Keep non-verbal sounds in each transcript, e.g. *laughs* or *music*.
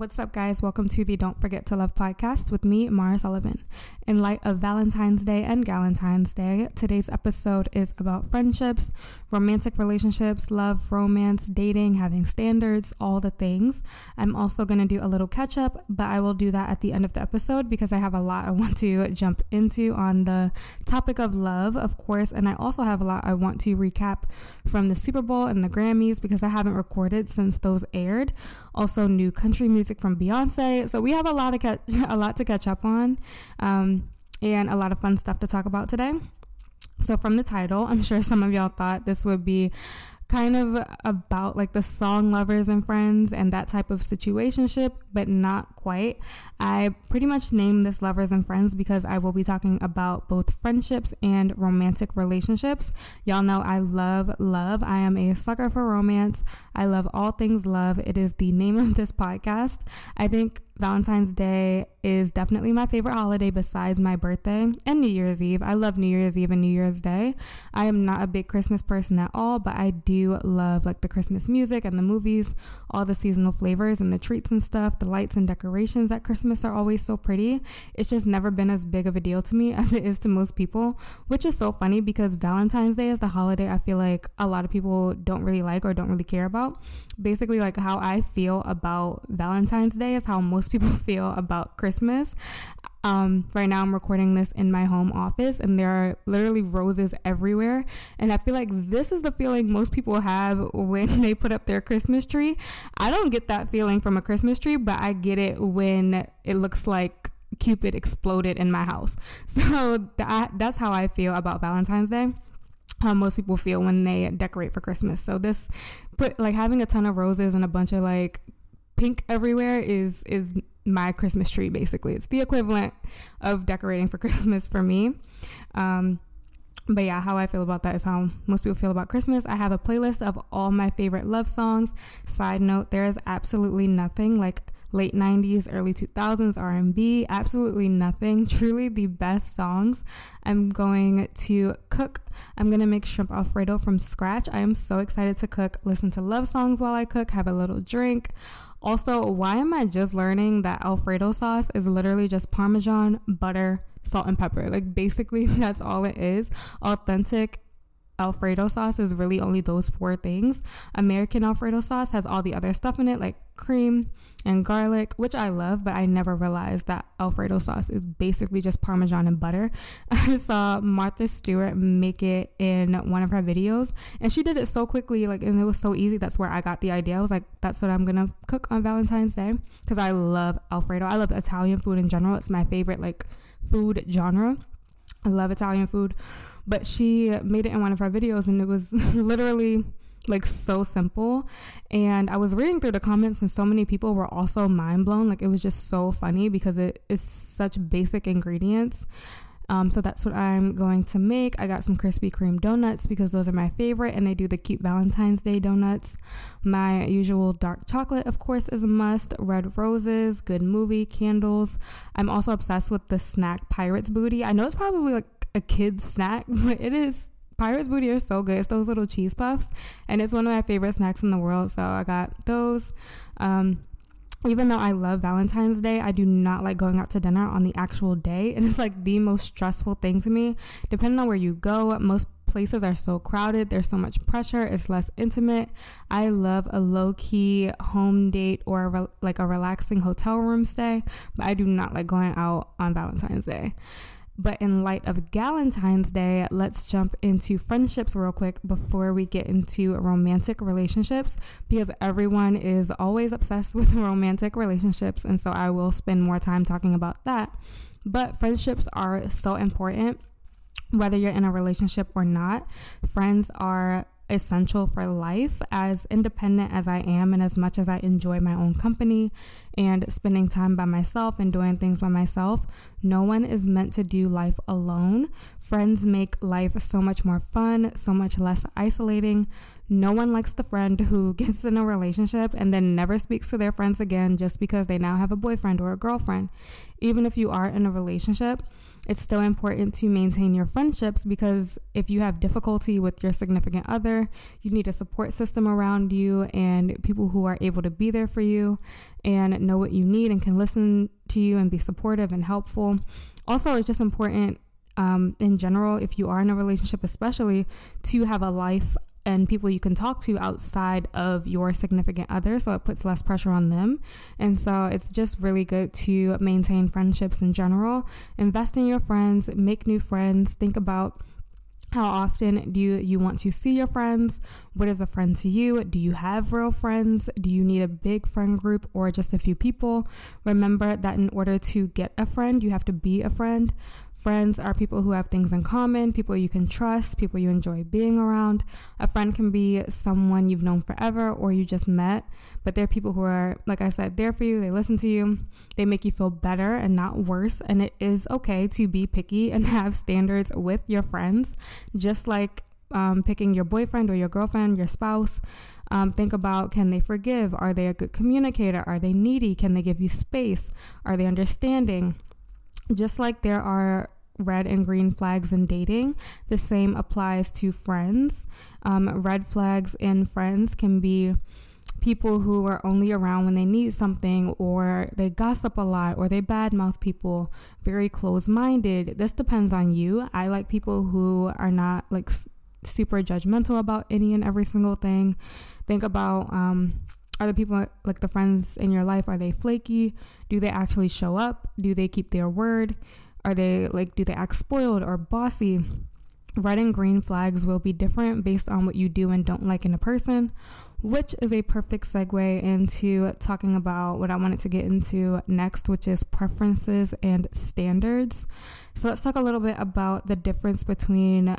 What's up, guys? Welcome to the Don't Forget to Love podcast with me, Mara Sullivan. In light of Valentine's Day and Galentine's Day, today's episode is about friendships, romantic relationships, love, romance, dating, having standards, all the things. I'm also going to do a little catch up, but I will do that at the end of the episode because I have a lot I want to jump into on the topic of love, of course, and I also have a lot I want to recap from the Super Bowl and the Grammys because I haven't recorded since those aired. Also, new country music music from Beyonce. So we have a lot of catch, *laughs* a lot to catch up on, um, and a lot of fun stuff to talk about today. So from the title, I'm sure some of y'all thought this would be kind of about like the song lovers and friends and that type of situationship, but not quite. I pretty much named this lovers and friends because I will be talking about both friendships and romantic relationships. Y'all know I love love. I am a sucker for romance. I love all things love. It is the name of this podcast. I think Valentine's Day is definitely my favorite holiday besides my birthday and New Year's Eve. I love New Year's Eve and New Year's Day. I am not a big Christmas person at all, but I do love like the Christmas music and the movies, all the seasonal flavors and the treats and stuff, the lights and decorations at Christmas are always so pretty. It's just never been as big of a deal to me *laughs* as it is to most people, which is so funny because Valentine's Day is the holiday I feel like a lot of people don't really like or don't really care about. Basically, like how I feel about Valentine's Day is how most people *laughs* feel about Christmas. Um, right now, I'm recording this in my home office, and there are literally roses everywhere. And I feel like this is the feeling most people have *laughs* when they put up their Christmas tree. I don't get that feeling from a Christmas tree, but I get it when it looks like Cupid exploded in my house. *laughs* So that that's how I feel about Valentine's Day how most people feel when they decorate for Christmas. So this put like having a ton of roses and a bunch of like pink everywhere is is my Christmas tree basically. It's the equivalent of decorating for *laughs* Christmas for me. Um, but yeah, how I feel about that is how most people feel about Christmas. I have a playlist of all my favorite love songs. Side note, there is absolutely nothing like late 90s, early 2000s R&B, absolutely nothing. *laughs* Truly the best songs. I'm going to cook. I'm going to make shrimp alfredo from scratch. I am so excited to cook, listen to love songs while I cook, have a little drink. Also, why am I just learning that Alfredo sauce is literally just Parmesan, butter, salt, and pepper? Like, basically, *laughs* that's all it is. Authentic Alfredo sauce is really only those four things. American Alfredo sauce has all the other stuff in it, like cream and garlic, which I love, but I never realized that Alfredo sauce is basically just Parmesan and butter. *laughs* I saw Martha Stewart make it in one of her videos, and she did it so quickly, like, and it was so easy. That's where I got the idea. I was like, that's what I'm gonna cook on Valentine's Day because I love Alfredo. I love Italian food in general. It's my favorite, like, food genre. I love Italian food but she made it in one of her videos and it was *laughs* literally like so simple and i was reading through the comments and so many people were also mind blown like it was just so funny because it is such basic ingredients um, so that's what I'm going to make. I got some Krispy Kreme donuts because those are my favorite and they do the cute Valentine's Day donuts. My usual dark chocolate, of course, is a must. Red roses, good movie, candles. I'm also obsessed with the snack Pirates Booty. I know it's probably like a kid's snack, *laughs* but it is Pirates Booty are so good. It's those little cheese puffs, and it's one of my favorite snacks in the world. So I got those. Um, even though I love Valentine's Day, I do not like going out to dinner on the actual day. *laughs* And it's like the most stressful thing to me. Depending on where you go, most places are so crowded. There's so much pressure. It's less intimate. I love a low key home date or a re- like a relaxing hotel room stay, but I do not like going out on Valentine's Day. But in light of Galentine's Day, let's jump into friendships real quick before we get into romantic relationships because everyone is always obsessed *laughs* with romantic relationships. And so I will spend more time talking about that. But friendships are so important whether you're in a relationship or not. Friends are essential for life. As independent as I am, and as much as I enjoy my own company and spending time by myself and doing things by myself, no one is meant to do life alone. Friends make life so much more fun, so much less isolating. No one likes the friend who *laughs* gets in a relationship and then never speaks to their friends again just because they now have a boyfriend or a girlfriend. Even if you are in a relationship, it's still important to maintain your friendships because if you have difficulty with your significant other, you need a support system around you and people who are able to be there for you and know what you need and can listen to you and be supportive and helpful. Also, it's just important um, in general, if you are in a relationship, especially to have a life and people you can talk to outside of your significant other so it puts less pressure on them and so it's just really good to maintain friendships in general invest in your friends make new friends think about how often do you, you want to see your friends? What is a friend to you? Do you have real friends? Do you need a big friend group or just a few people? Remember that in order to get a friend, you have to be a friend. Friends are people who have things in common, people you can trust, people you enjoy being around. A friend can be someone you've known forever or you just met, but they're people who are, like I said, there for you. They listen to you, they make you feel better and not worse. And it is okay to be picky and *laughs* have standards with your friends, just like um, picking your boyfriend or your girlfriend, your spouse. Um, think about can they forgive? Are they a good communicator? Are they needy? Can they give you space? Are they understanding? Just like there are red and green flags in dating, the same applies to friends. Um, red flags in friends can be people who are only around when they need something, or they gossip a lot, or they badmouth people, very close minded. This depends on you. I like people who are not like super judgmental about any and every single thing. Think about, um, are the people like the friends in your life are they flaky? Do they actually show up? Do they keep their word? Are they like do they act spoiled or bossy? Red and green flags will be different based on what you do and don't like in a person which is a perfect segue into talking about what I wanted to get into next, which is preferences and standards. So, let's talk a little bit about the difference between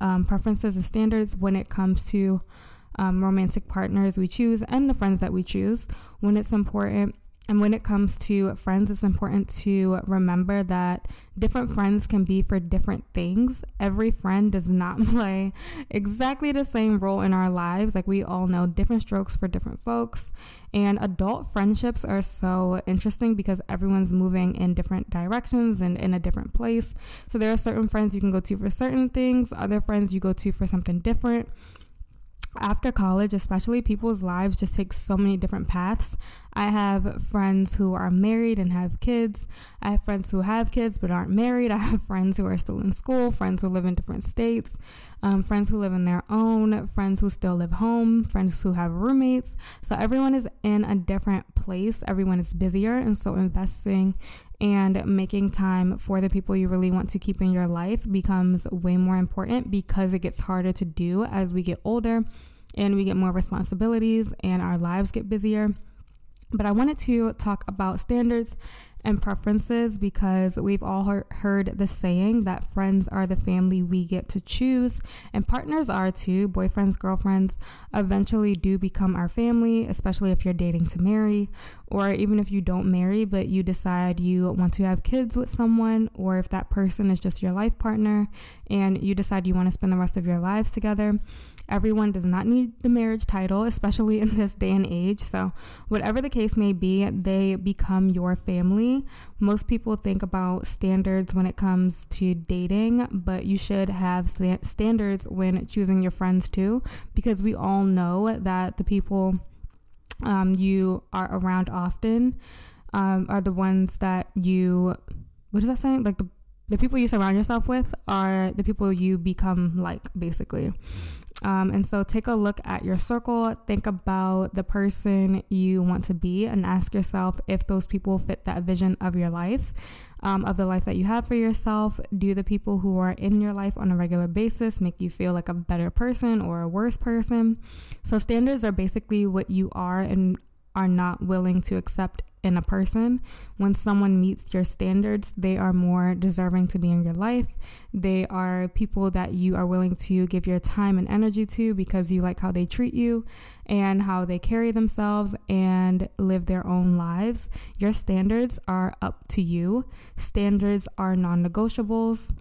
um, preferences and standards when it comes to um, romantic partners we choose and the friends that we choose when it's important. And when it comes to friends, it's important to remember that different friends can be for different things. Every friend does not *laughs* play exactly the same role in our lives. Like we all know different strokes for different folks. And adult friendships are so interesting because everyone's moving in different directions and in a different place. So there are certain friends you can go to for certain things, other friends you go to for something different after college, especially, people's lives just take so many different paths. I have friends who are married and have kids. I have friends who have kids but aren't married. I have friends who are still in school, friends who live in different states, um, friends who live in their own, friends who still live home, friends who have roommates. So everyone is in a different place. Everyone is busier. And so investing and making time for the people you really want to keep in your life becomes way more important because it gets harder to do as we get older and we get more responsibilities and our lives get busier. But I wanted to talk about standards and preferences because we've all heard the saying that friends are the family we get to choose, and partners are too. Boyfriends, girlfriends eventually do become our family, especially if you're dating to marry, or even if you don't marry but you decide you want to have kids with someone, or if that person is just your life partner and you decide you want to spend the rest of your lives together. Everyone does not need the marriage title, especially in this day and age. So, whatever the case may be, they become your family. Most people think about standards when it comes to dating, but you should have standards when choosing your friends too, because we all know that the people um, you are around often um, are the ones that you, what is that saying? Like the the people you surround yourself with are the people you become like, basically. Um, and so take a look at your circle, think about the person you want to be, and ask yourself if those people fit that vision of your life, um, of the life that you have for yourself. Do the people who are in your life on a regular basis make you feel like a better person or a worse person? So, standards are basically what you are and are not willing to accept in a person. When someone meets your standards, they are more deserving to be in your life. They are people that you are willing to give your time and energy to because you like how they treat you and how they carry themselves and live their own lives. Your standards are up to you. Standards are non negotiables,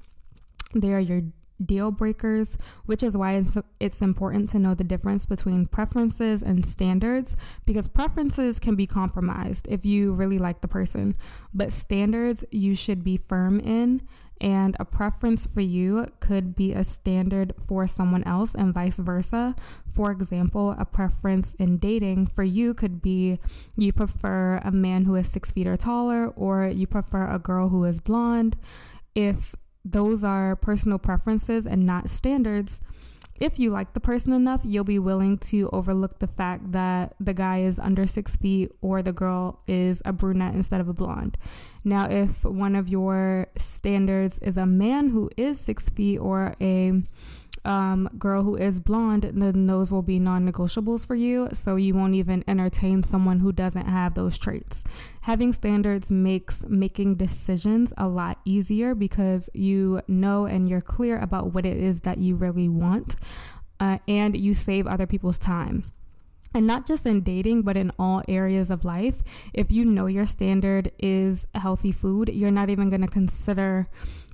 they are your deal breakers, which is why it's, it's important to know the difference between preferences and standards because preferences can be compromised if you really like the person, but standards you should be firm in and a preference for you could be a standard for someone else and vice versa. For example, a preference in dating for you could be you prefer a man who is six feet or taller, or you prefer a girl who is blonde. If those are personal preferences and not standards, if you like the person enough, you'll be willing to overlook the fact that the guy is under six feet or the girl is a brunette instead of a blonde. Now, if one of your standards is a man who is six feet or a um, girl who is blonde, then those will be non negotiables for you. So you won't even entertain someone who doesn't have those traits. Having standards makes making decisions a lot easier because you know and you're clear about what it is that you really want, uh, and you save other people's time and not just in dating, but in all areas of life. If you know your standard is healthy food, you're not even going to consider,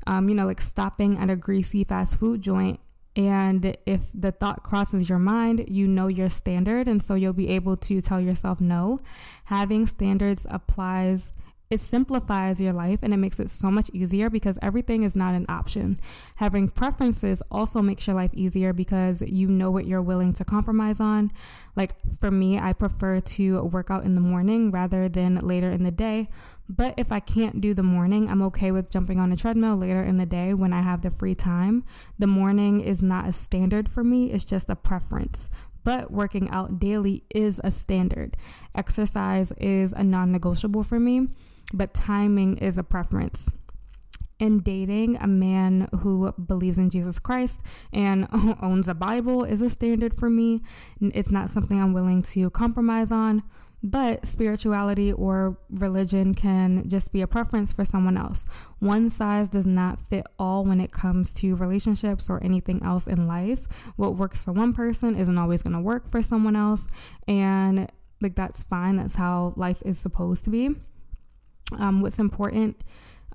um, you know, like stopping at a greasy fast food joint and if the thought crosses your mind, you know your standard. And so you'll be able to tell yourself no. Having standards applies it simplifies your life and it makes it so much easier because everything is not an option. Having preferences also makes your life easier because you know what you're willing to compromise on. Like for me, I prefer to work out in the morning rather than later in the day. But if I can't do the morning, I'm okay with jumping on a treadmill later in the day when I have the free time. The morning is not a standard for me, it's just a preference but working out daily is a standard. Exercise is a non negotiable for me but timing is a preference. In dating, a man who believes in Jesus Christ and *laughs* owns a Bible is a standard for me. It's not something I'm willing to compromise on, but spirituality or religion can just be a preference for someone else. One size does not fit all when it comes to relationships or anything else in life. What works for one person isn't always going to work for someone else. And like, that's fine. That's how life is supposed to be um, what's important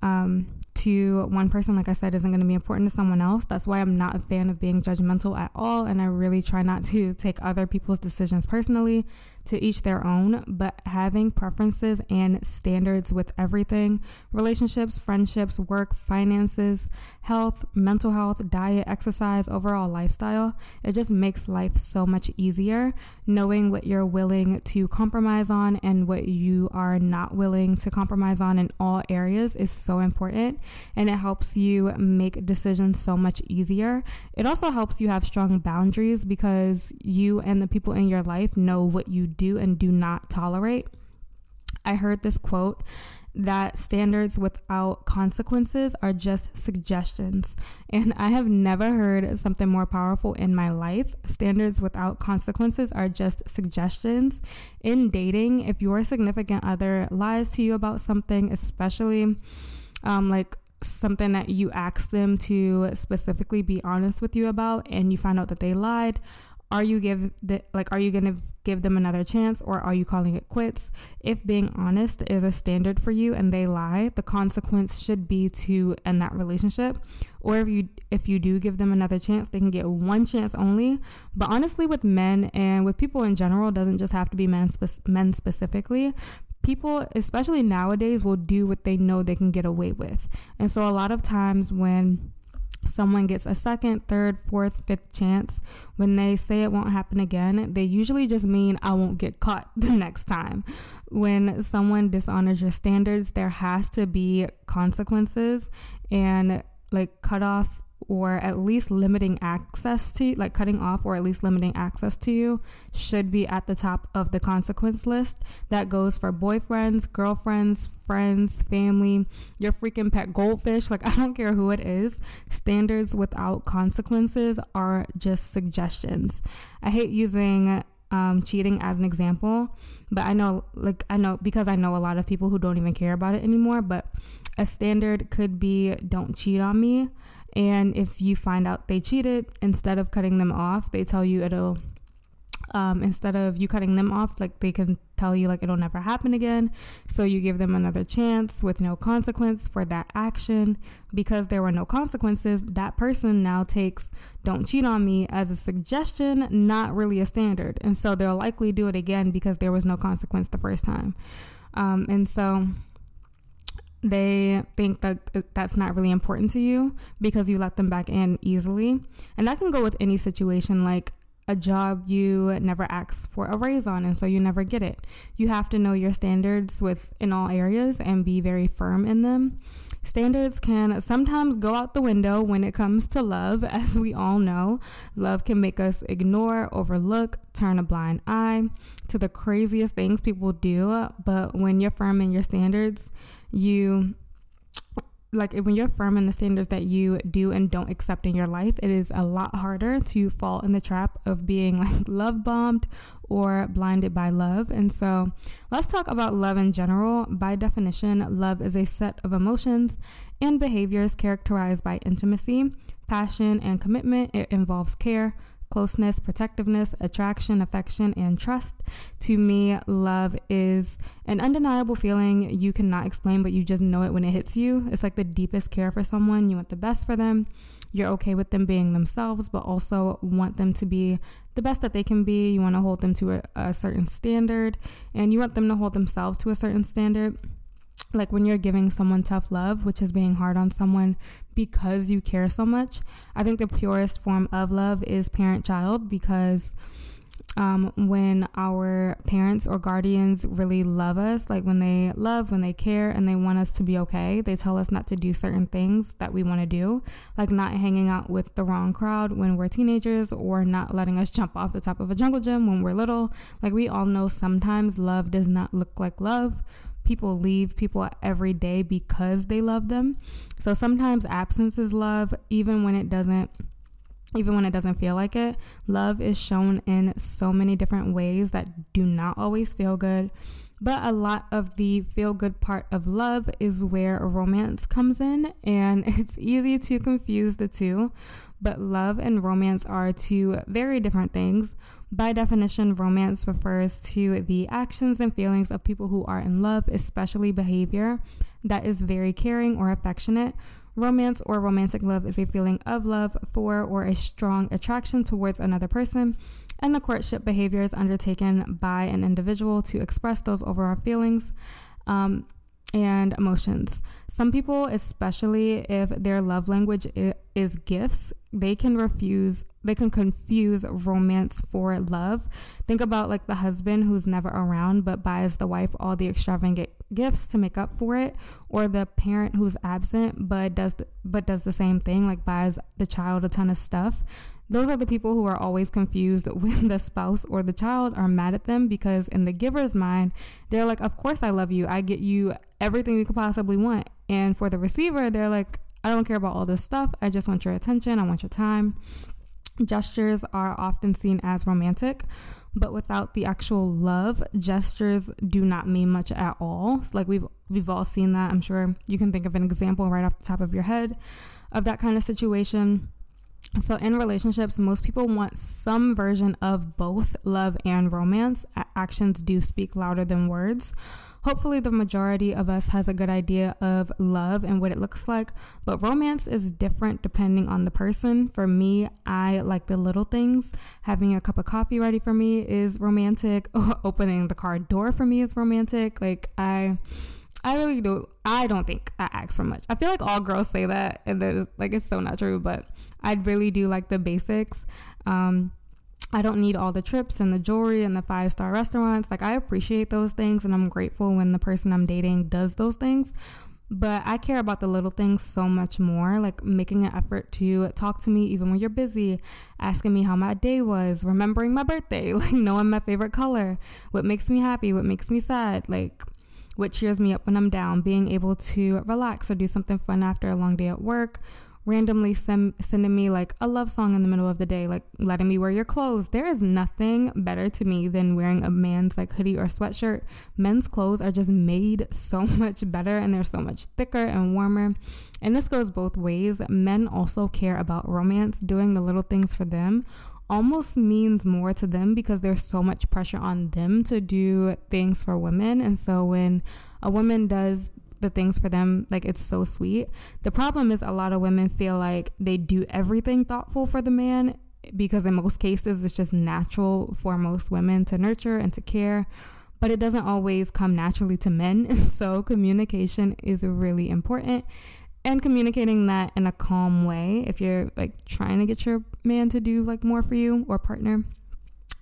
um, to one person, like I said, isn't going to be important to someone else. That's why I'm not a fan of being judgmental at all. And I really try not to take other people's decisions personally to each their own, but having preferences and standards with everything relationships, friendships, work, finances, health, mental health, diet, exercise, overall lifestyle it just makes life so much easier. Knowing what you're willing to compromise on and what you are not willing to compromise on in all areas is so important and it helps you make decisions so much easier. It also helps you have strong boundaries because you and the people in your life know what you do and do not tolerate. I heard this quote that standards without consequences are just suggestions. And I have never heard something more powerful in my life. Standards without consequences are just suggestions. In dating, if your significant other lies to you about something, especially um, like something that you ask them to specifically be honest with you about and you find out that they lied are you give the, like are you going to give them another chance or are you calling it quits? If being honest is a standard for you and they lie the consequence should be to end that relationship. Or if you if you do give them another chance they can get one chance only. But honestly with men and with people in general doesn't just have to be men spe- men specifically. People especially nowadays will do what they know they can get away with. And so a lot of times when someone gets a second, third, fourth, fifth chance, when they say it won't happen again, they usually just mean I won't get caught *laughs* the next time. When someone dishonors your standards, there has to be consequences and like cut off or at least limiting access to like cutting off or at least limiting access to you should be at the top of the consequence list. That goes for boyfriends girlfriends friends family your freaking pet goldfish. Like *laughs* i don't care who it is. Standards without consequences are just suggestions. I hate using um, cheating as an example but i know like i know because i know a lot of people who don't even care about it anymore but a standard could be don't cheat on me and if you find out they cheated, instead of cutting them off, they tell you it'll um, instead of you cutting them off like they can tell you like it'll never happen again. So you give them another chance with no consequence for that action. Because there were no consequences that person now takes don't cheat on me as a suggestion not really a standard. And so they'll likely do it again because there was no consequence the first time. Um, and so they think that uh, that's not really important to you because you let them back in easily. And that can go with any situation like a job you never ask for a raise on and so you never get it. You have to know your standards with in all areas and be very firm in them. Standards can sometimes go out the window when it comes to love, *laughs* as we all know. Love can make us ignore, overlook, turn a blind eye to the craziest things people do, but when you're firm in your standards, you like when you're firm in the standards that you do and don't accept in your life, it is a lot harder to fall in the trap of being like *laughs* love bombed or blinded by love. And so, let's talk about love in general. By definition, love is a set of emotions and behaviors characterized by intimacy, passion, and commitment. It involves care, closeness, protectiveness, attraction, affection, and trust. To me, love is an undeniable feeling you cannot explain, but you just know it when it hits you. It's like the deepest care for someone. You want the best for them. You're okay with them being themselves, but also want them to be the best that they can be. You want to hold them to a, a certain standard, and you want them to hold themselves to a certain standard like when you're giving someone tough love, which is being hard on someone because you care so much, I think the purest form of love is parent child because um, when our parents or guardians really love us, like when they love, when they care, and they want us to be okay, they tell us not to do certain things that we want to do, like not hanging out with the wrong crowd when we're teenagers or not letting us jump off the top of a jungle gym when we're little. Like we all know sometimes love does not look like love people leave people every day because they love them. So sometimes absence is love, even when it doesn't. Even when it doesn't feel like it, love is shown in so many different ways that do not always feel good. But a lot of the feel good part of love is where romance comes in, and *laughs* it's easy to confuse the two. But love and romance are two very different things. By definition, romance refers to the actions and feelings of people who are in love, especially behavior that is very caring or affectionate. Romance or romantic love is a feeling of love for or a strong attraction towards another person, and the courtship behavior is undertaken by an individual to express those overall feelings. Um, and emotions. Some people, especially if their love language is gifts, they can refuse, they can confuse romance for love. Think about like the husband who's never around but buys the wife all the extravagant gifts to make up for it, or the parent who's absent but does the, but does the same thing, like buys the child a ton of stuff. Those are the people who are always confused *laughs* when the spouse or the child are mad at them because, in the giver's mind, they're like, Of course, I love you. I get you everything you could possibly want. And for the receiver, they're like, I don't care about all this stuff. I just want your attention. I want your time. Gestures are often seen as romantic, but without the actual love, gestures do not mean much at all. Like we've we've all seen that. I'm sure you can think of an example right off the top of your head of that kind of situation. So, in relationships, most people want some version of both love and romance. Actions do speak louder than words. Hopefully, the majority of us has a good idea of love and what it looks like, but romance is different depending on the person. For me, I like the little things. Having a cup of coffee ready for me is romantic. *laughs* Opening the car door for me is romantic. Like, I I really do. I don't think I ask for much. I feel like all girls say that, and then like it's so not true. But I really do like the basics. Um, I don't need all the trips and the jewelry and the five star restaurants. Like I appreciate those things, and I'm grateful when the person I'm dating does those things. But I care about the little things so much more, like making an effort to talk to me even when you're busy, asking me how my day was, remembering my birthday, *laughs* like knowing my favorite color, what makes me happy, what makes me sad, like what cheers me up when I'm down, being able to relax or do something fun after a long day at work, randomly sem- sending me like a love song in the middle of the day, like letting me wear your clothes. There is nothing better to me than wearing a man's like hoodie or sweatshirt. Men's clothes are just made so *laughs* much better and they're so much thicker and warmer. And this goes both ways. Men also care about romance, doing the little things for them almost means more to them because there's so much pressure on them to do things for women. And so when a woman does the things for them, like it's so sweet. The problem is a lot of women feel like they do everything thoughtful for the man because in most cases it's just natural for most women to nurture and to care but it doesn't always come naturally to men. *laughs* So communication is really important and communicating that in a calm way if you're like trying to get your man to do like more for you or partner.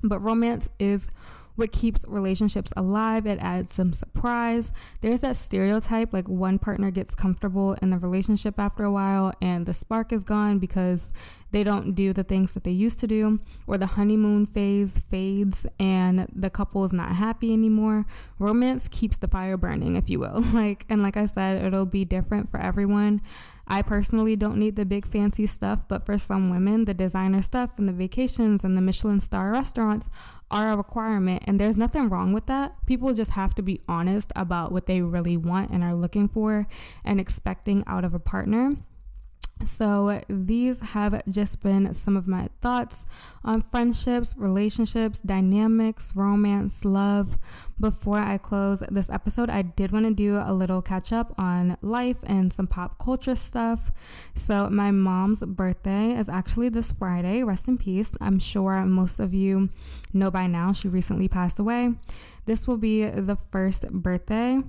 But romance is what keeps relationships alive. It adds some surprise. There's that stereotype like one partner gets comfortable in the relationship after a while and the spark is gone because they don't do the things that they used to do, or the honeymoon phase fades and the couple is not happy anymore. Romance keeps the fire burning, if you will. *laughs* Like, and like I said, it'll be different for everyone. I personally don't need the big fancy stuff, but for some women, the designer stuff and the vacations and the Michelin star restaurants are a requirement. And there's nothing wrong with that. People just have to be honest about what they really want and are looking for and expecting out of a partner. So, these have just been some of my thoughts on friendships, relationships, dynamics, romance, love. Before I close this episode, I did want to do a little catch up on life and some pop culture stuff. So, my mom's birthday is actually this Friday. Rest in peace. I'm sure most of you know by now she recently passed away. This will be the first birthday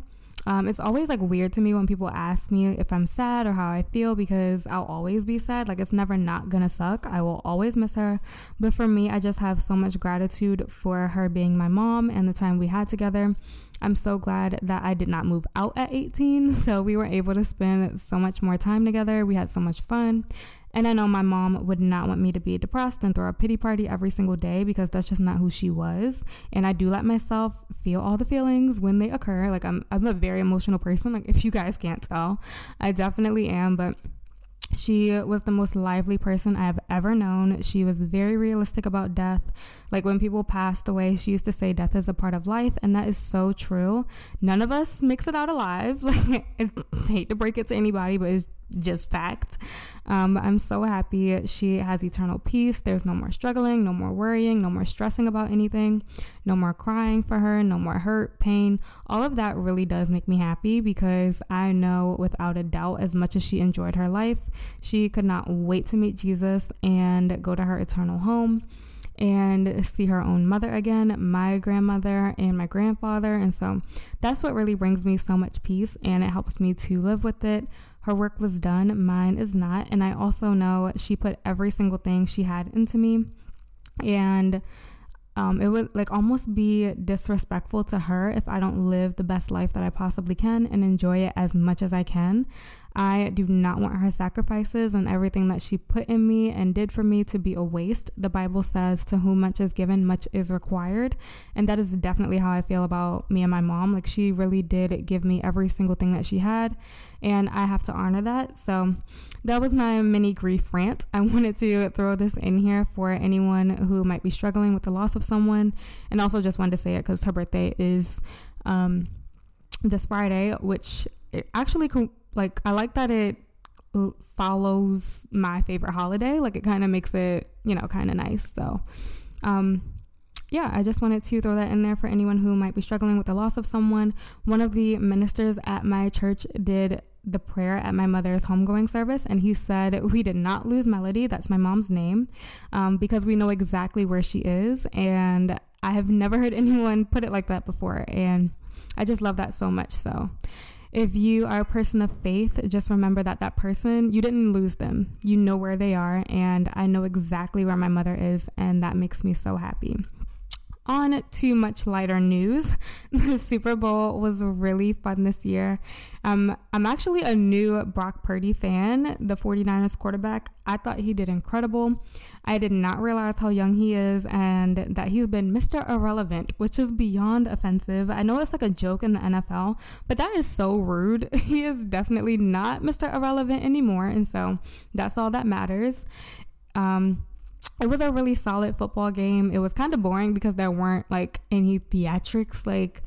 um, it's always like weird to me when people ask me if I'm sad or how I feel because I'll always be sad. Like it's never not gonna suck. I will always miss her. But for me, I just have so much gratitude for her being my mom and the time we had together. I'm so glad that I did not move out at 18. *laughs* So we were able to spend so much more time together. We had so much fun. And I know my mom would not want me to be depressed and throw a pity party every single day because that's just not who she was. And I do let myself feel all the feelings when they occur. Like I'm I'm a very emotional person. Like if you guys can't tell, I definitely am, but she was the most lively person I've ever known. She was very realistic about death. Like when people passed away, she used to say death is a part of life, and that is so true. None of us makes it out alive. *laughs* Like *laughs* I hate to break it to anybody, but it's just fact. Um, I'm so happy she has eternal peace. There's no more struggling, no more worrying, no more stressing about anything, no more crying for her, no more hurt, pain. All of that really does make me happy because I know without a doubt, as much as she enjoyed her life, she could not wait to meet Jesus and go to her eternal home and see her own mother again, my grandmother and my grandfather. And so that's what really brings me so much peace and it helps me to live with it her work was done, mine is not. And I also know she put every single thing she had into me. And um, it would like almost be disrespectful to her if I don't live the best life that I possibly can and enjoy it as much as I can. I do not want her sacrifices and everything that she put in me and did for me to be a waste. The Bible says, To whom much is given, much is required. And that is definitely how I feel about me and my mom. Like, she really did give me every single thing that she had, and I have to honor that. So, that was my mini grief rant. I *laughs* wanted to throw this in here for anyone who might be struggling with the loss of someone, and also just wanted to say it because her birthday is um, this Friday, which it actually like I like that it follows my favorite holiday. Like it kind of makes it, you know, kind of nice. So, um, yeah, I just wanted to throw that in there for anyone who might be struggling with the loss of someone. One of the ministers at my church did the prayer at my mother's homegoing service, and he said, We did not lose Melody, that's my mom's name, um, because we know exactly where she is. And I have never heard *laughs* anyone put it like that before. And I just love that so much. So, if you are a person of faith, just remember that that person, you didn't lose them. You know where they are. And I know exactly where my mother is. And that makes me so happy. On to much lighter news, *laughs* the Super Bowl was really fun this year. Um, I'm actually a new Brock Purdy fan, the 49ers quarterback. I thought he did incredible. I did not realize how young he is and that he's been Mr. Irrelevant, which is beyond offensive. I know it's like a joke in the NFL, but that is so rude. *laughs* He is definitely not Mr. Irrelevant anymore. And so that's all that matters. Um, it was a really solid football game. It was kind of boring because there weren't like any theatrics. Like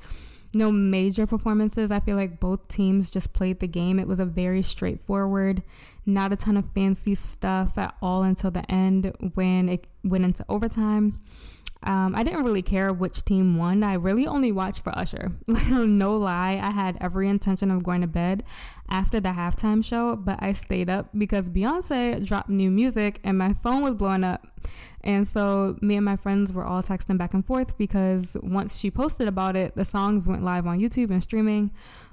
no major performances. I feel like both teams just played the game. It was a very straightforward, not a ton of fancy stuff at all until the end when it went into overtime. Um, I didn't really care which team won. I really only watched for Usher. *laughs* no lie, I had every intention of going to bed after the halftime show, but I stayed up because Beyonce dropped new music and my phone was blowing up. And so me and my friends were all texting back and forth because once she posted about it, the songs went live on YouTube and streaming.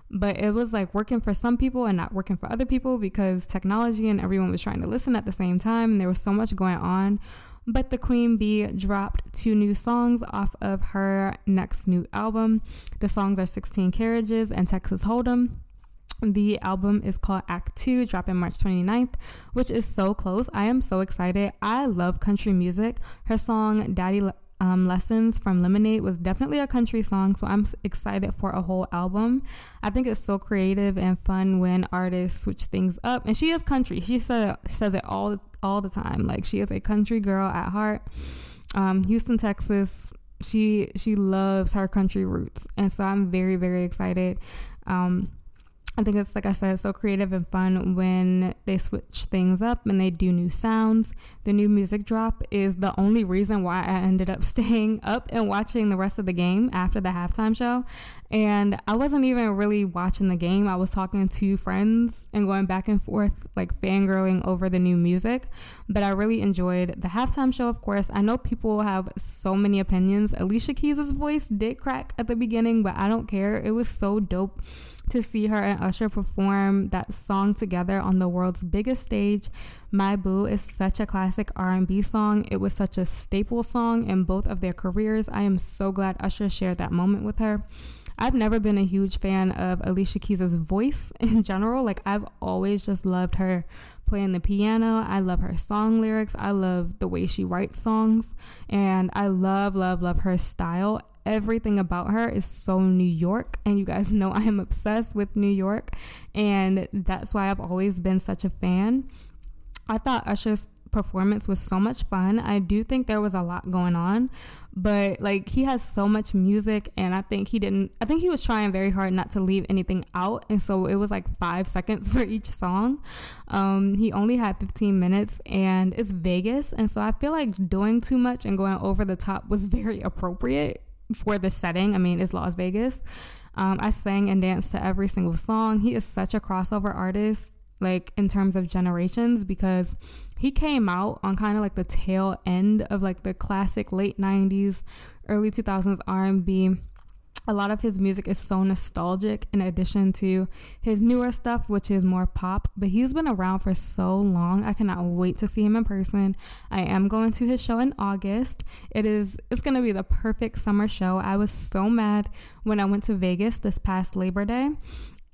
But it was like working for some people and not working for other people because technology and everyone was trying to listen at the same time. And there was so much going on but the Queen Bee dropped two new songs off of her next new album. The songs are 16 Carriages and Texas Hold'em. The album is called Act 2, dropping March 29th, which is so close. I am so excited. I love country music. Her song Daddy um, Lessons from Lemonade was definitely a country song, so I'm excited for a whole album. I think it's so creative and fun when artists switch things up. And she is country. She said, says it all all the time. Like she is a country girl at heart. Um, Houston, Texas. She she loves her country roots, and so I'm very very excited. Um, I think it's like I said, so creative and fun when they switch things up and they do new sounds. The new music drop is the only reason why I ended up *laughs* staying up and watching the rest of the game after the halftime show. And I wasn't even really watching the game. I was talking to friends and going back and forth, like fangirling over the new music. But I really enjoyed the halftime show, of course. I know people have so many opinions. Alicia Keys' voice did crack at the beginning, but I don't care. It was so dope to see her and Usher perform that song together on the world's biggest stage. My Boo is such a classic R&B song. It was such a staple song in both of their careers. I am so glad Usher shared that moment with her. I've never been a huge fan of Alicia Keys' voice *laughs* in general. Like I've always just loved her playing the piano. I love her song lyrics. I love the way she writes songs and I love love love her style everything about her is so New York. And you guys *laughs* know I am obsessed with New York. And that's why I've always been such a fan. I thought Usher's performance was so much fun. I do think there was a lot going on, but like he has so much music and I think he didn't I think he was trying very hard not to leave anything out and so it was like 5 *laughs* seconds for each song. Um he only had 15 minutes and it's Vegas and so I feel like doing too much and going over the top was *laughs* very appropriate for the setting. I mean, it's Las Vegas. Um, I sang and danced to every single song. He is such a crossover artist, like in terms of generations, because he came out on kind of like the tail end of like the classic late '90s, early 2000s R&B a lot of his music is so nostalgic in addition to his newer stuff which is more pop but he's been around for so long i cannot wait to see him in person. I am going to his show in august. It is it's going to be the perfect summer show. I was so mad when i went to vegas this past labor day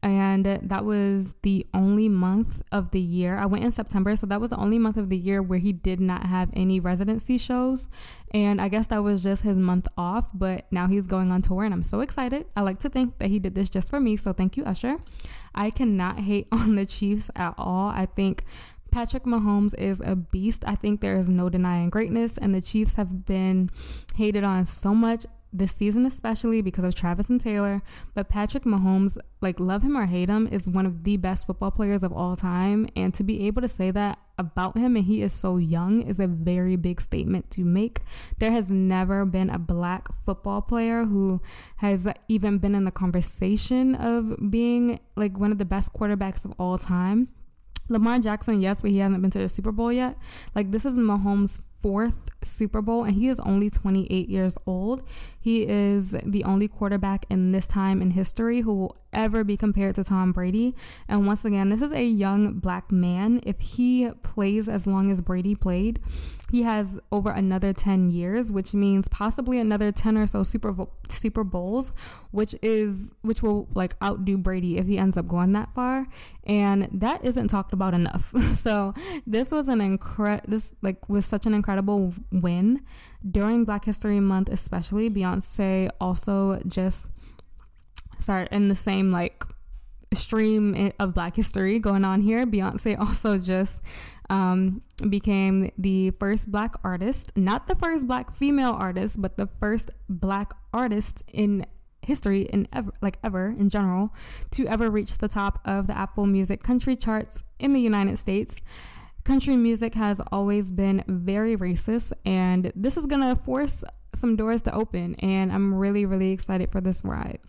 and that was the only month of the year. I went in September, so that was the only month of the year where he did not have any residency shows. And I guess that was just his month off, but now he's going on tour, and I'm so excited. I like to think that he did this just for me, so thank you, Usher. I cannot hate *laughs* on the Chiefs at all. I think Patrick Mahomes is a beast. I think there is no denying greatness, and the Chiefs have been hated on so much this season especially because of Travis and Taylor, but Patrick Mahomes, like love him or hate him, is one of the best football players of all time. And to be able to say that about him and he is so young is a very big statement to make. There has never been a black football player who has even been in the conversation of being like one of the best quarterbacks of all time. Lamar Jackson, yes, but he hasn't been to the Super Bowl yet. Like this is Mahomes' fourth Super Bowl, and he is only 28 years old. He is the only quarterback in this time in history who will ever be compared to Tom Brady. And once again, this is a young black man. If he plays as long as Brady played, he has over another 10 years, which means possibly another 10 or so Super Super Bowls, which is which will like outdo Brady if he ends up going that far. And that isn't talked about enough. *laughs* so this was an incredible this like was such an incredible win during Black History Month, especially. Beyonce also just sorry in the same like stream of Black history going on here. Beyonce also just um, became the first Black artist, not the first Black female artist, but the first Black artist in history in ever like ever in general to ever reach the top of the Apple Music country charts in the United States. Country music has always been very racist and this is going to force some doors to open and I'm really really excited for this ride.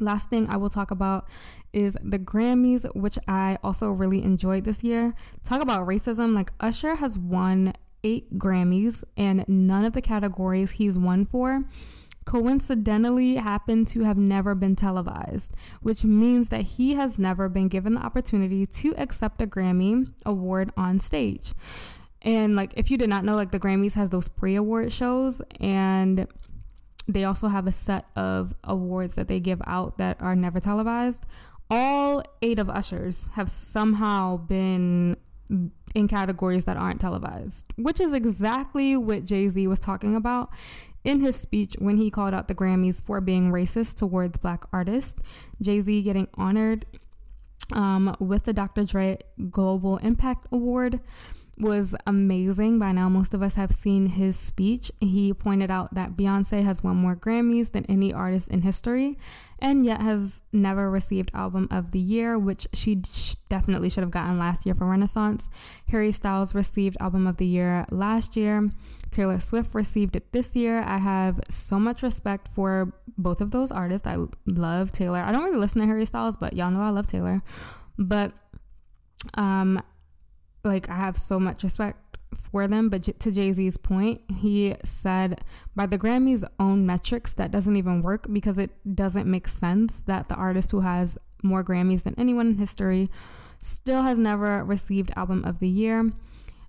Last thing I will talk about is the Grammys, which I also really enjoyed this year. Talk about racism. Like Usher has won eight Grammys, and none of the categories he's won for coincidentally happen to have never been televised, which means that he has never been given the opportunity to accept a Grammy award on stage. And like if you did not know, like the Grammys has those pre-award shows and they also have a set of awards that they give out that are never televised. All eight of Usher's have somehow been in categories that aren't televised, which is exactly what Jay Z was talking about in his speech when he called out the Grammys for being racist towards black artists. Jay Z getting honored um, with the Dr. Dre Global Impact Award was amazing. By now, most of us have seen his speech. He pointed out that Beyonce has won more Grammys than any artist in history and yet has never received Album of the Year, which she definitely should have gotten last year for Renaissance. Harry Styles received Album of the Year last year. Taylor Swift received it this year. I have so much respect for both of those artists. I love Taylor. I don't really listen to Harry Styles, but y'all know I love Taylor. But um like I have so much respect for them. But to Jay Z's point, he said by the Grammys' own metrics, that doesn't even work because it doesn't make sense that the artist who has more Grammys than anyone in history still has never received Album of the Year.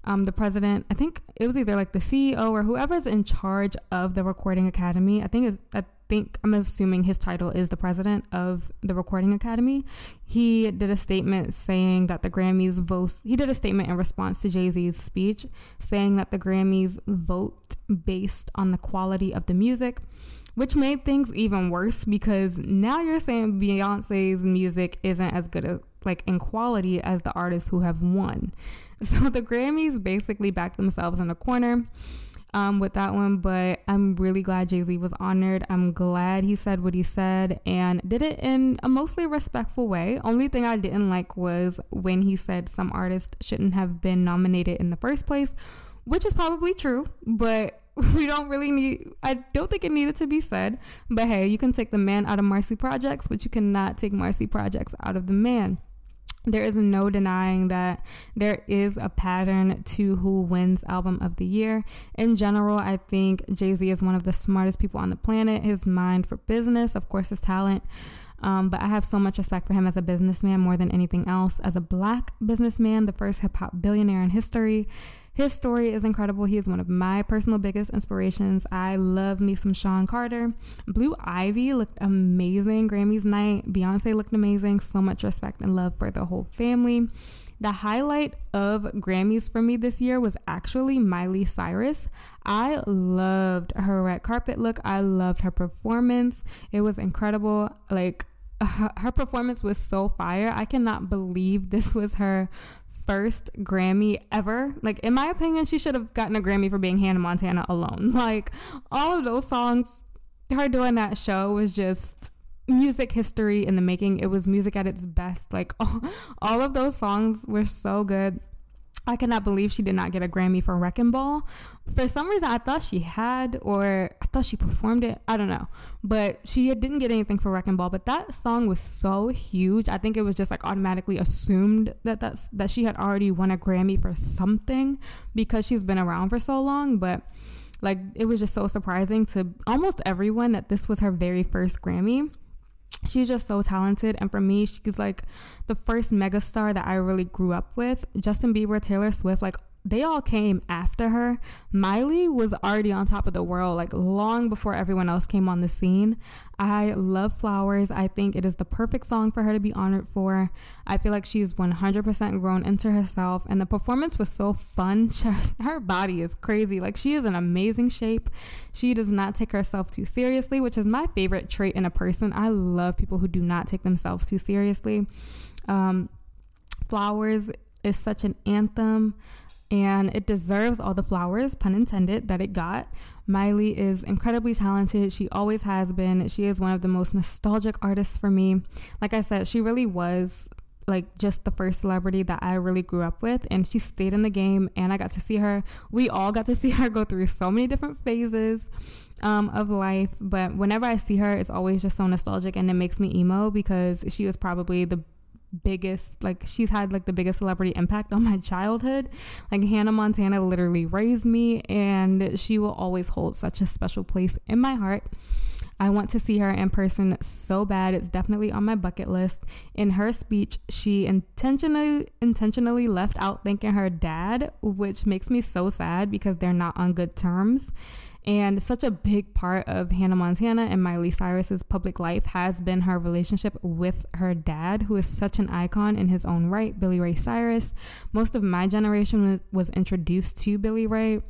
Um, the president, I think it was either like the CEO or whoever's in charge of the Recording Academy. I think is I think I'm assuming his title is the president of the Recording Academy. He did a statement saying that the Grammys vote. He did a statement in response to Jay Z's speech, saying that the Grammys vote based on the quality of the music. Which made things even worse because now you're saying Beyonce's music isn't as good as like in quality as the artists who have won. *laughs* So the Grammys basically backed themselves in a corner um, with that one, but I'm really glad Jay Z was honored. I'm glad he said what he said and did it in a mostly respectful way. Only thing I didn't like was when he said some artists shouldn't have been nominated in the first place, which is probably true, but *laughs* we don't really need I don't think it needed to be said. But hey, you can take the man out of Marcy Projects, but you cannot take Marcy Projects out of the man there is no denying that there is a pattern to who wins album of the year. In general, I think Jay Z is one of the smartest people on the planet. His mind for business, of course, his talent. Um, but I have so much respect for him as a businessman more than anything else. As a black businessman, the first hip hop billionaire in history, his story is incredible. He is one of my personal biggest inspirations. I love me some Sean Carter. Blue Ivy looked amazing. Grammys night. Beyonce looked amazing. So much respect and love for the whole family. The highlight of Grammys for me this year was actually Miley Cyrus. I loved her red carpet look. I loved her performance. It was incredible. Like, *laughs* her performance was so fire. I cannot believe this was her first Grammy ever. Like, in my opinion, she should have gotten a Grammy for being Hannah Montana alone. *laughs* Like, all of those songs, her doing that show was just music history in the making. It was music at its best. Like, all, *laughs* all of those songs were so good. I cannot believe she did not get a Grammy for Wrecking Ball. For some reason, I thought she had, or I thought she performed it. I don't know. But she didn't get anything for Wrecking Ball. But that song was so huge. I think it was just like automatically assumed that that's, that she had already won a Grammy for something because she's been around for so long. But like, it was just so surprising to almost everyone that this was her very first Grammy she's just so talented and for me she's like the first megastar that i really grew up with. Justin bieber taylor swift like they all came after her. Miley was already on top of the world, like long before everyone else came on the scene. I love Flowers. I think it is the perfect song for her to be honored for. I feel like she's 100% grown into herself, and the performance was so fun. *laughs* her body is crazy. Like, she is in amazing shape. She does not take herself too seriously, which is my favorite trait in a person. I love people who do not take themselves too seriously. Um, Flowers is such an anthem and it deserves all the flowers, pun intended, that it got. Miley is incredibly talented. She always has been. She is one of the most nostalgic artists for me. Like I said, she really was like just the first celebrity that I really grew up with and she stayed in the game and I got to see her we all got to see her go through so many different phases um, of life but whenever I see her it's always just so nostalgic and it makes me emo because she was probably the biggest like she's had like the biggest celebrity impact on my childhood like hannah montana literally raised me and she will always hold such a special place in my heart I want to see her in person so bad. It's definitely on my bucket list. In her speech, she intentionally intentionally left out thanking her dad, which makes me so sad because they're not on good terms. And such a big part of Hannah Montana and Miley Cyrus's public life has been her relationship with her dad, who is such an icon in his own right, Billy Ray Cyrus. Most of my generation was introduced to Billy Ray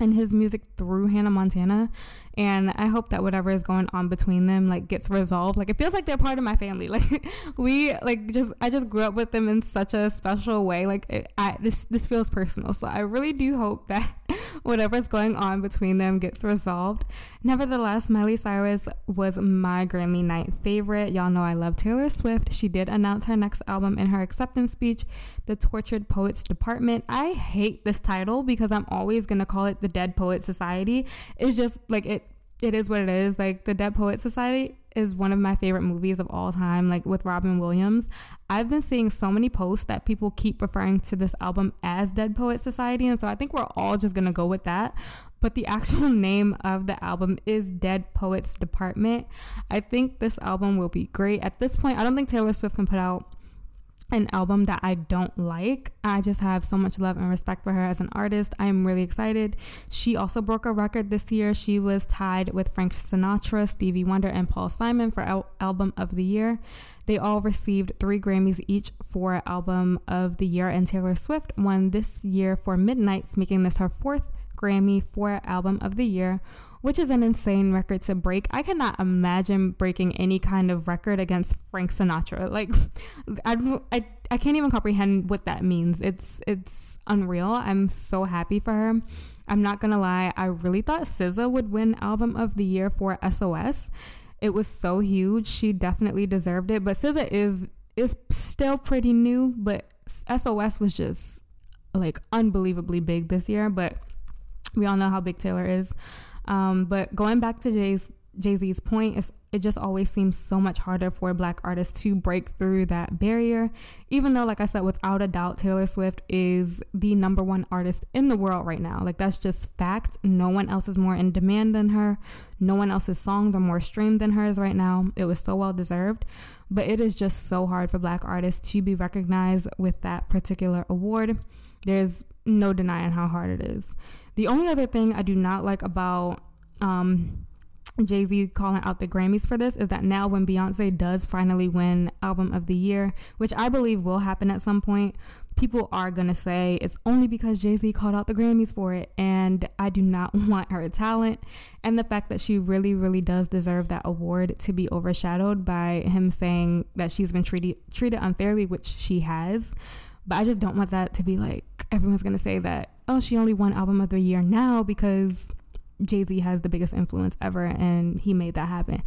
and his music through Hannah Montana and I hope that whatever is going on between them like gets resolved. Like it feels like they're part of my family. *laughs* Like we like just I just grew up with them in such a special way. Like it, I this this feels personal. So I really do hope that *laughs* whatever's going on between them gets resolved. Nevertheless, Miley Cyrus was my Grammy night favorite. Y'all know I love Taylor Swift. She did announce her next album in her acceptance speech, The Tortured Poets Department. I hate this title because I'm always going to call it The Dead Poet Society. It's just like it it is what it is. Like the Dead Poet Society is one of my favorite movies of all time, like with Robin Williams. I've been seeing so many posts that people keep referring to this album as Dead Poet Society, and so I think we're all just gonna go with that. But the *laughs* actual name of the album is Dead Poets Department. I think this album will be great. At this point, I don't think Taylor Swift can put out an album that I don't like. I just have so much love and respect for her as an artist. I am really excited. She also broke a record this year. She was tied with Frank Sinatra, Stevie Wonder, and Paul Simon for al- Album of the Year. They all received three Grammys each for Album of the Year, and Taylor Swift won this year for Midnights, making this her fourth Grammy for Album of the Year, which is an insane record to break. I cannot imagine breaking any kind of record against Frank Sinatra. Like, *laughs* I, I, I can't even comprehend what that means. It's it's unreal. I'm so happy for her. I'm not gonna lie. I really thought SZA would win Album of the Year for SOS. It was so huge. She definitely deserved it. But SZA is is still pretty new. But SOS was just like unbelievably big this year. But we all know how big Taylor is. Um, but going back to Jay's Jay Z's point it just always seems so much harder for black artists to break through that barrier. Even though, like I said, without a doubt, Taylor Swift is the number one artist in the world right now. Like that's just fact. No one else is more in demand than her. No one else's songs are more streamed than hers right now. It was so well deserved. But it is just so hard for black artists to be recognized with that particular award. There's no denying how hard it is. The only other thing I do not like about um, Jay Z calling out the Grammys for this is that now when Beyonce does finally win Album of the Year, which I believe will happen at some point, people are to say it's only because Jay Z called out the Grammys for it. And I do not *laughs* want her talent and the fact that she really, really does deserve that award to be overshadowed by him saying that she's been treated, treated unfairly, which she has. But I just don't want that to be like everyone's going to say that, oh, she only won Album of the Year now because Jay Z has the biggest influence ever and he made that happen.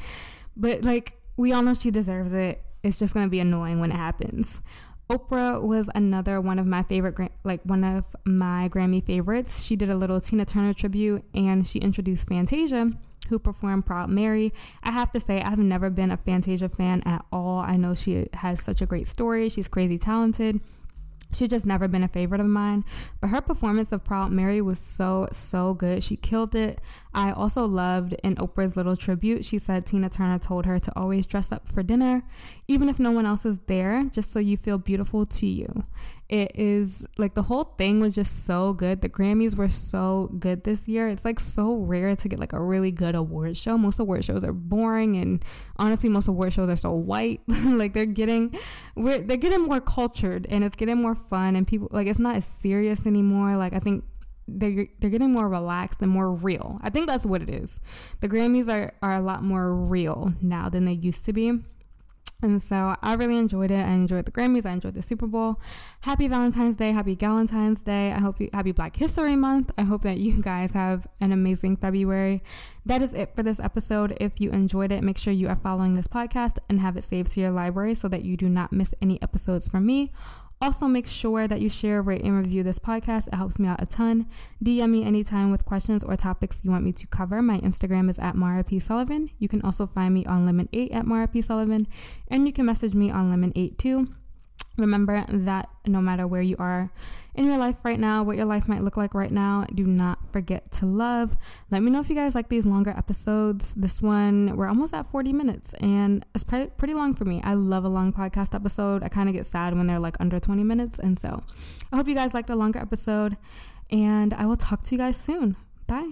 But like, we all know she deserves it. It's just going to be annoying when it happens. Oprah was another one of my favorite, like one of my Grammy favorites. She did a little Tina Turner tribute and she introduced Fantasia, who performed Proud Mary. I have to say, I've never been a Fantasia fan at all. I know she has such a great story, she's crazy talented. She's just never been a favorite of mine, but her performance of Proud Mary was so, so good. She killed it. I also loved in Oprah's little tribute, she said Tina Turner told her to always dress up for dinner, even if no one else is there, just so you feel beautiful to you. It is like the whole thing was just so good. The Grammys were so good this year. It's like so rare to get like a really good award show. Most award shows are boring, and honestly, most award shows are so white. *laughs* like they're getting, we're, they're getting more cultured, and it's getting more fun, and people like it's not as serious anymore. Like I think they're they're getting more relaxed and more real. I think that's what it is. The Grammys are are a lot more real now than they used to be. And so I really enjoyed it. I enjoyed the Grammys. I enjoyed the Super Bowl. Happy Valentine's Day. Happy Galentine's Day. I hope you happy Black History Month. I hope that you guys have an amazing February. That is it for this episode. If you enjoyed it, make sure you are following this podcast and have it saved to your library so that you do not miss any episodes from me. Also, make sure that you share, rate, and review this podcast. It helps me out a ton. DM me anytime with questions or topics you want me to cover. My Instagram is at Mara P. Sullivan. You can also find me on Lemon8 at Mara P. Sullivan, and you can message me on Lemon8 too. Remember that no matter where you are in your life right now, what your life might look like right now, do not forget to love. Let me know if you guys like these longer episodes. This one, we're almost at 40 minutes and it's pretty long for me. I love a long podcast episode. I kind of get sad when they're like under 20 minutes. And so I hope you guys liked a longer episode and I will talk to you guys soon. Bye.